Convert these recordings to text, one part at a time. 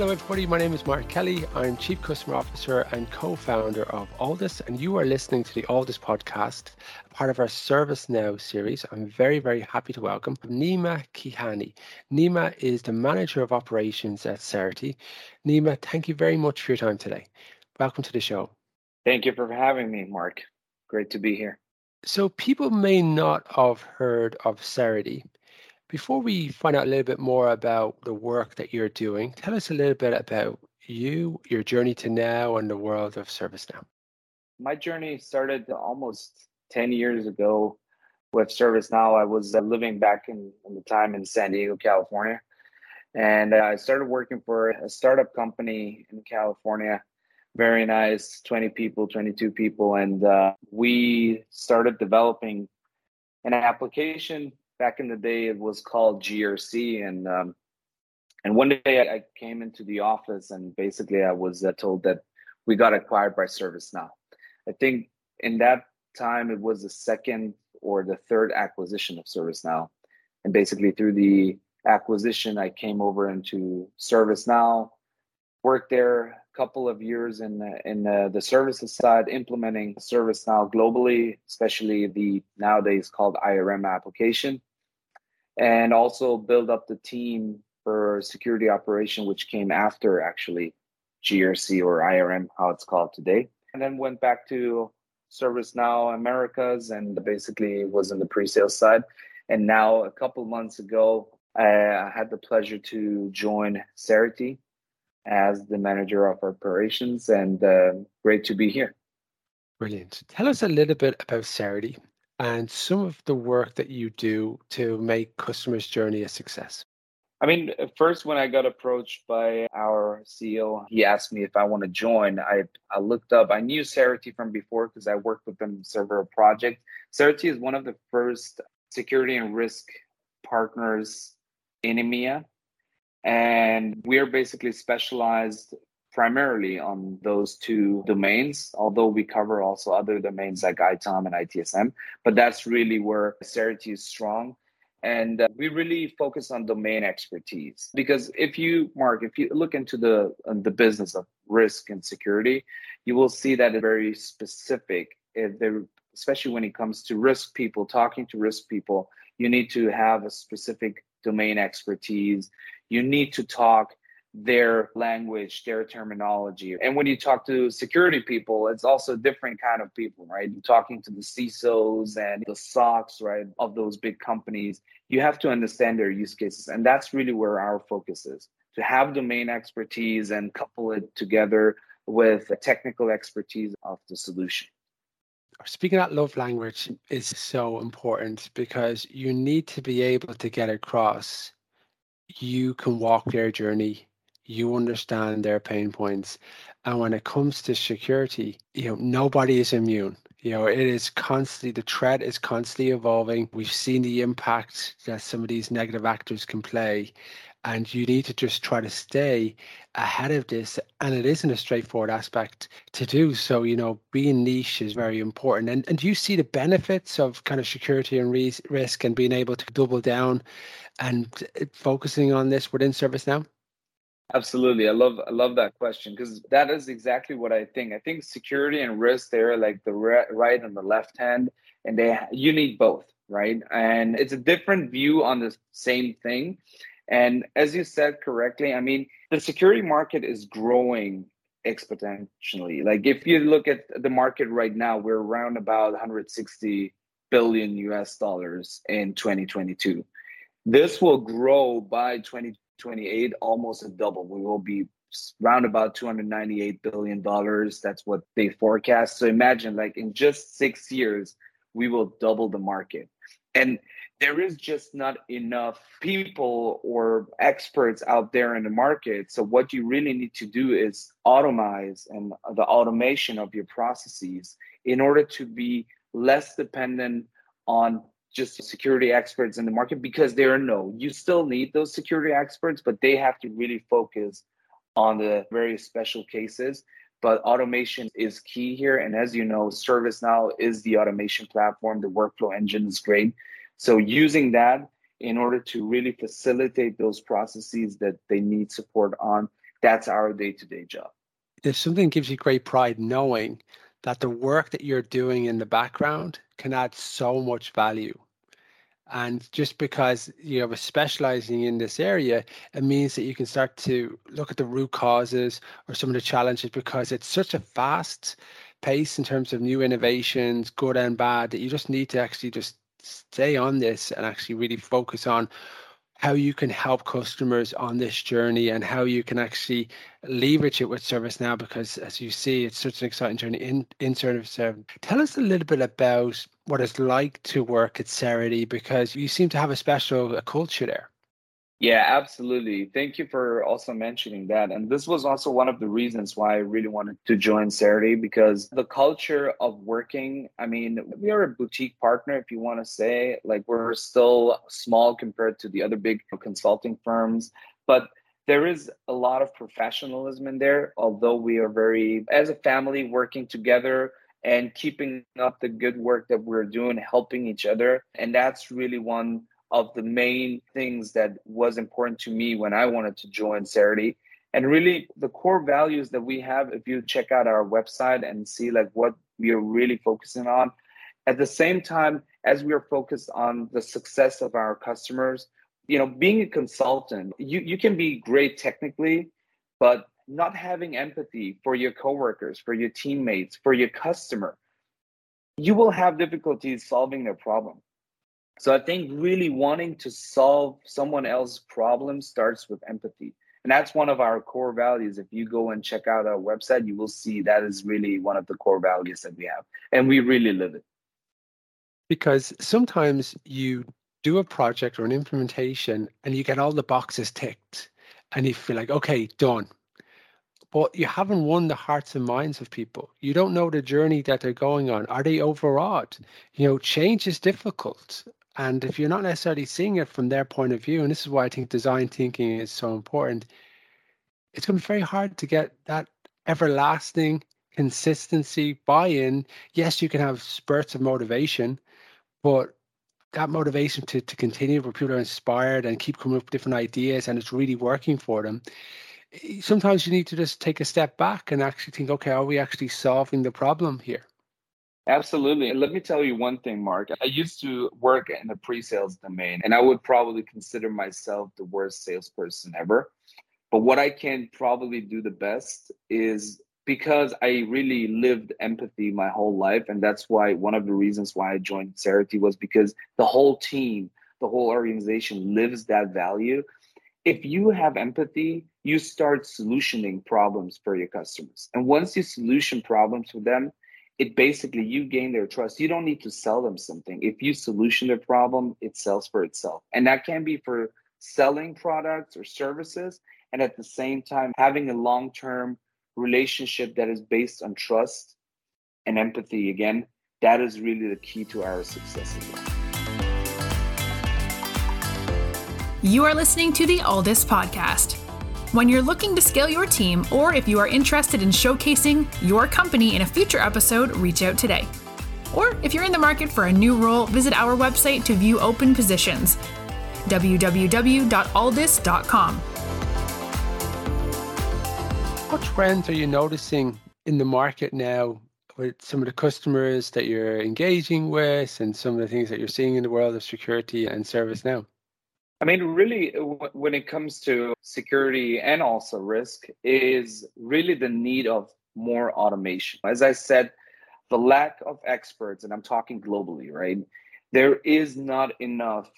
Hello, everybody. My name is Mark Kelly. I'm Chief Customer Officer and co founder of Alldus, and you are listening to the Alldus podcast, part of our ServiceNow series. I'm very, very happy to welcome Nima Keyhani. Nima is the Manager of Operations at Serity. Nima, thank you very much for your time today. Welcome to the show. Thank you for having me, Mark. Great to be here. So, people may not have heard of Serity. Before we find out a little bit more about the work that you're doing, tell us a little bit about you, your journey to now, and the world of ServiceNow. My journey started almost 10 years ago with ServiceNow. I was uh, living back in, in the time in San Diego, California. And I started working for a startup company in California. Very nice, 20 people, 22 people. And uh, we started developing an application back in the day it was called GRC and um, and one day I came into the office and basically I was uh, told that we got acquired by ServiceNow. I think in that time it was the second or the third acquisition of ServiceNow, and basically through the acquisition I came over into ServiceNow, worked there a couple of years in the, in the, the services side, implementing ServiceNow globally, especially the nowadays called IRM application and also build up the team for security operation, which came after actually GRC or IRM, how it's called today. And then went back to ServiceNow Americas and basically was in the pre-sales side. And now a couple months ago, I had the pleasure to join Serity as the manager of operations and uh, great to be here. Brilliant. Tell us a little bit about Serity and some of the work that you do to make customers' journey a success? I mean, uh, first, when I got approached by our CEO, he asked me if I want to join. I, I looked up, I knew Serity from before because I worked with them several projects. Serity is one of the first security and risk partners in EMEA. And we're basically specialized primarily on those two domains, although we cover also other domains like ITOM and ITSM. But that's really where Serity is strong. And uh, we really focus on domain expertise because if you, Mark, if you look into the uh, the business of risk and security, you will see that it's very specific. If especially when it comes to risk people, talking to risk people, you need to have a specific domain expertise. You need to talk their language, their terminology. And when you talk to security people, it's also different kind of people, right? You're talking to the CISOs and the SOCs, right, of those big companies. You have to understand their use cases. And that's really where our focus is to have domain expertise and couple it together with the technical expertise of the solution. Speaking that love language is so important because you need to be able to get across you can walk their journey you understand their pain points. And when it comes to security, you know, nobody is immune. You know, it is constantly, the threat is constantly evolving. We've seen the impact that some of these negative actors can play. And you need to just try to stay ahead of this. And it isn't a straightforward aspect to do. So, you know, being niche is very important. And, and you see the benefits of kind of security and risk and being able to double down and uh, focusing on this within ServiceNow? Absolutely. I love I love that question because that is exactly what I think. I think security and risk they're like the right and the left hand and they you need both, right? And it's a different view on the same thing. And as you said correctly, I mean, the security market is growing exponentially. Like if you look at the market right now, we're around about 160 billion US dollars in 2022. This will grow by 20 28, almost a double. We will be around about 298 billion dollars. That's what they forecast. So imagine, like in just six years, we will double the market. And there is just not enough people or experts out there in the market. So what you really need to do is automize and the automation of your processes in order to be less dependent on just security experts in the market because there are no. You still need those security experts but they have to really focus on the very special cases. But automation is key here. And as you know servicenow is the automation platform. The workflow engine is great. So using that in order to really facilitate those processes that they need support on that's our day-to-day job. There's something that gives you great pride knowing that the work that you're doing in the background can add so much value. And just because you are specializing in this area, it means that you can start to look at the root causes or some of the challenges because it's such a fast pace in terms of new innovations, good and bad, that you just need to actually just stay on this and actually really focus on how you can help customers on this journey and how you can actually leverage it with ServiceNow because as you see, it's such an exciting journey in, in ServiceNow. Um, tell us a little bit about what it's like to work at Serity because you seem to have a special culture there. Yeah, absolutely. Thank you for also mentioning that. And this was also one of the reasons why I really wanted to join Serity because the culture of working, I mean, we are a boutique partner, if you want to say, like we're still small compared to the other big consulting firms, but there is a lot of professionalism in there, although we are very, as a family, working together and keeping up the good work that we're doing, helping each other. And that's really one of the main things that was important to me when I wanted to join Serity. And really, the core values that we have, if you check out our website and see like what we are really focusing on, at the same time as we are focused on the success of our customers, you know, being a consultant, you, you can be great technically, but not having empathy for your coworkers, for your teammates, for your customer, you will have difficulties solving their problem. So I think really wanting to solve someone else's problem starts with empathy. And that's one of our core values. If you go and check out our website, you will see that is really one of the core values that we have. And we really live it. Because sometimes you do a project or an implementation and you get all the boxes ticked and you feel like, okay, done. But you haven't won the hearts and minds of people. You don't know the journey that they're going on. Are they overawed? You know, change is difficult. And if you're not necessarily seeing it from their point of view, and this is why I think design thinking is so important, it's going to be very hard to get that everlasting consistency buy-in. Yes, you can have spurts of motivation, but that motivation to, to continue where people are inspired and keep coming up with different ideas and it's really working for them. Sometimes you need to just take a step back and actually think, okay, are we actually solving the problem here? Absolutely. And let me tell you one thing, Mark. I used to work in the pre sales domain, and I would probably consider myself the worst salesperson ever. But what I can probably do the best is because I really lived empathy my whole life. And that's why one of the reasons why I joined Serity was because the whole team, the whole organization lives that value. If you have empathy, you start solutioning problems for your customers. And once you solution problems for them, it basically you gain their trust. You don't need to sell them something. If you solution their problem, it sells for itself. And that can be for selling products or services and at the same time having a long-term relationship that is based on trust and empathy again that is really the key to our success you are listening to the Alldus podcast when you're looking to scale your team, or if you are interested in showcasing your company in a future episode, reach out today. Or if you're in the market for a new role, visit our website to view open positions www.alldus.com. What trends are you noticing in the market now with some of the customers that you're engaging with and some of the things that you're seeing in the world of security and service now? I mean, really, when it comes to security and also risk, is really the need of more automation. As I said, the lack of experts, and I'm talking globally, right? There is not enough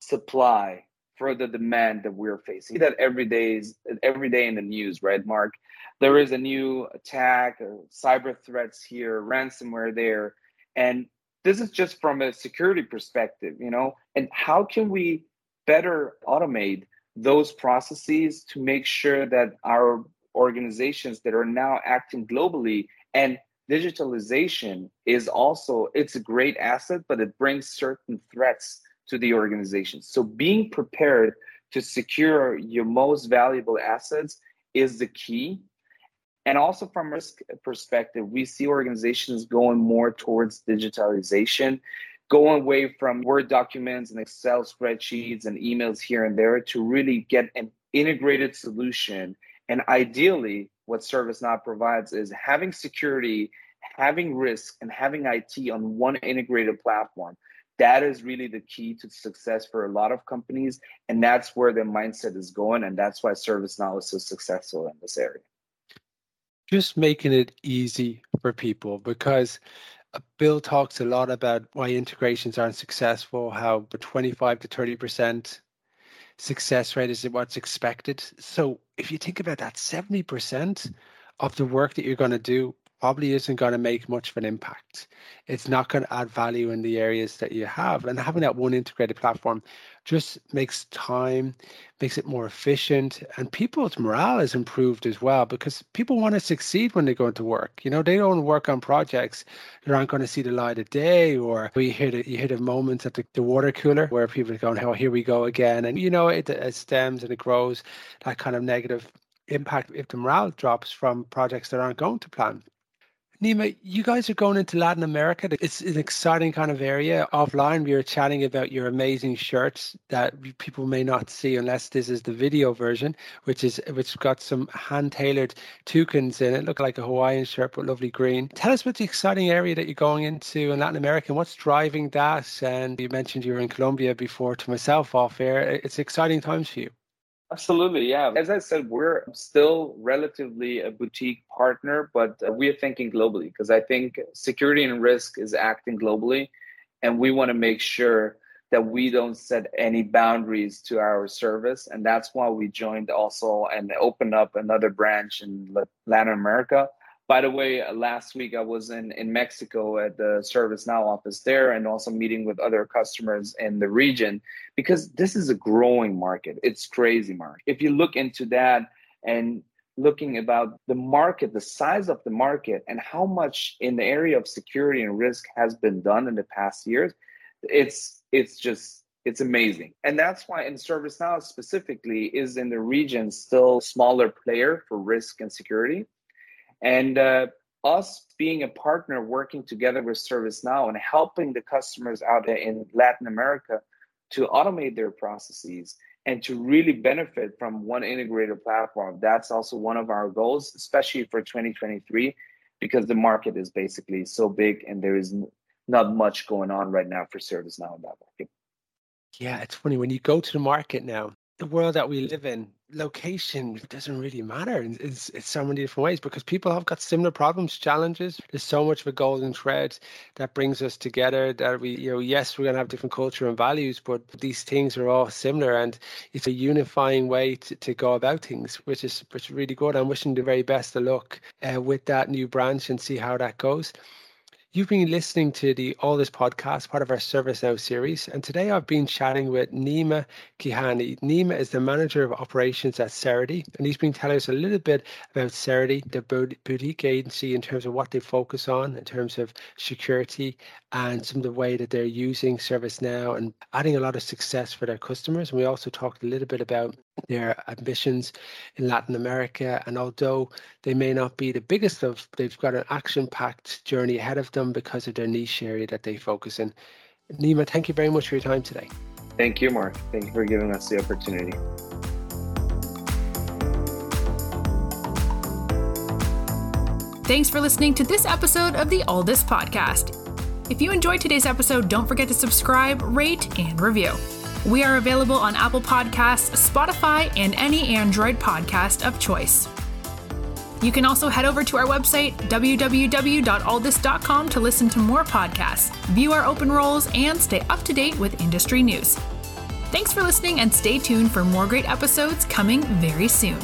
supply for the demand that we're facing. That every day is every day in the news, right, Mark? There is a new attack, uh, cyber threats here, ransomware there, and this is just from a security perspective, you know, and how can we better automate those processes to make sure that our organizations that are now acting globally and digitalization is also it's a great asset but it brings certain threats to the organization. So being prepared to secure your most valuable assets is the key. And also from risk perspective we see organizations going more towards digitalization going away from word documents and excel spreadsheets and emails here and there to really get an integrated solution and ideally what ServiceNow provides is having security, having risk, and having IT on one integrated platform. That is really the key to success for a lot of companies. And that's where their mindset is going. And that's why ServiceNow is so successful in this area. Just making it easy for people because Bill talks a lot about why integrations aren't successful, how the 25 to 30% success rate is what's expected. So if you think about that, 70% of the work that you're going to do probably isn't going to make much of an impact. It's not going to add value in the areas that you have. And having that one integrated platform just makes time, makes it more efficient, and people's morale is improved as well because people want to succeed when they go into work. You know, they don't work on projects that aren't going to see the light of day, or you hear the, you hear the moments at the, the water cooler where people are going, oh, here we go again. And, you know, it, it stems and it grows that kind of negative impact if the morale drops from projects that aren't going to plan. Nima, you guys are going into Latin America. It's an exciting kind of area. Offline, we were chatting about your amazing shirts that people may not see unless this is the video version, which is which got some hand tailored toucans in it. Look like a Hawaiian shirt, but lovely green. Tell us about the exciting area that you're going into in Latin America and what's driving that. And you mentioned you were in Colombia before to myself off air. It's exciting times for you. Absolutely, yeah. As I said, we're still relatively a boutique partner, but uh, we are thinking globally because I think security and risk is acting globally, and we want to make sure that we don't set any boundaries to our service, and that's why we joined also and opened up another branch in Latin America by the way, uh, last week I was in, in Mexico at the ServiceNow office there and also meeting with other customers in the region because this is a growing market. It's crazy market. If you look into that and looking about the market, the size of the market and how much in the area of security and risk has been done in the past years, it's it's just it's amazing. And that's why in ServiceNow specifically is in the region still smaller player for risk and security and uh, us being a partner working together with ServiceNow and helping the customers out there in Latin America to automate their processes and to really benefit from one integrated platform. That's also one of our goals, especially for 2023, because the market is basically so big and there is not much going on right now for ServiceNow in that market. Yeah, it's funny when you go to the market now, the world that we live in, location doesn't really matter in, in, in, so many different ways because people have got similar problems, challenges. There's so much of a golden thread that brings us together that we, you know, yes, we're going to have different culture and values, but these things are all similar and it's a unifying way to, to go about things, which is, which is really good. I'm wishing the very best of luck uh, with that new branch and see how that goes. You've been listening to the Alldus podcast, part of our ServiceNow series, and today I've been chatting with Nima Keyhani. Nima is the manager of operations at Serity, and he's been telling us a little bit about Serity, the boutique agency, in terms of what they focus on, in terms of security, and some of the way that they're using ServiceNow and adding a lot of success for their customers. And we also talked a little bit about their ambitions in Latin America. And although they may not be the biggest of, they've got an action packed journey ahead of them because of their niche area that they focus in. Nima, thank you very much for your time today. Thank you, Mark. Thank you for giving us the opportunity. Thanks for listening to this episode of the Alldus podcast. If you enjoyed today's episode, don't forget to subscribe, rate, and review. We are available on Apple Podcasts, Spotify, and any Android podcast of choice. You can also head over to our website, www.alldus.com, to listen to more podcasts, view our open roles, and stay up to date with industry news. Thanks for listening and stay tuned for more great episodes coming very soon.